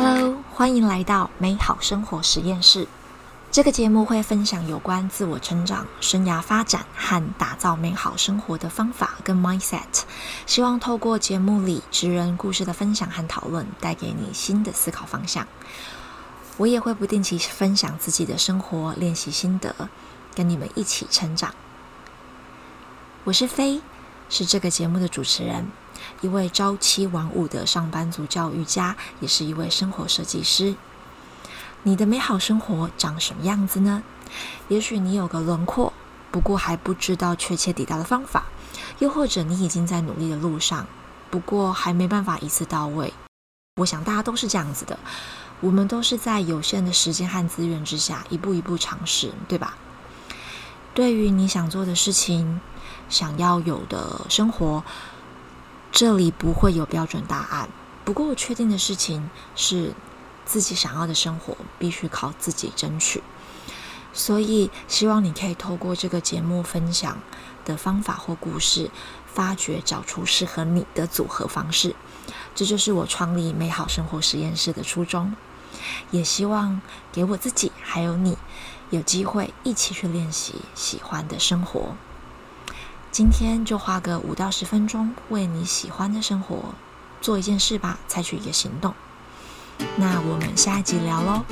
Hello，欢迎来到美好生活实验室。这个节目会分享有关自我成长、生涯发展和打造美好生活的方法跟 mindset。希望透过节目里职人故事的分享和讨论，带给你新的思考方向。我也会不定期分享自己的生活练习心得，跟你们一起成长。我是飞，是这个节目的主持人。一位朝七晚五的上班族教育家，也是一位生活设计师。你的美好生活长什么样子呢？也许你有个轮廓，不过还不知道确切抵达的方法；又或者你已经在努力的路上，不过还没办法一次到位。我想大家都是这样子的，我们都是在有限的时间和资源之下，一步一步尝试，对吧？对于你想做的事情，想要有的生活。这里不会有标准答案，不过我确定的事情是，自己想要的生活必须靠自己争取。所以，希望你可以透过这个节目分享的方法或故事，发掘找出适合你的组合方式。这就是我创立美好生活实验室的初衷。也希望给我自己还有你，有机会一起去练习喜欢的生活。今天就花个五到十分钟，为你喜欢的生活做一件事吧，采取一个行动。那我们下一集聊喽。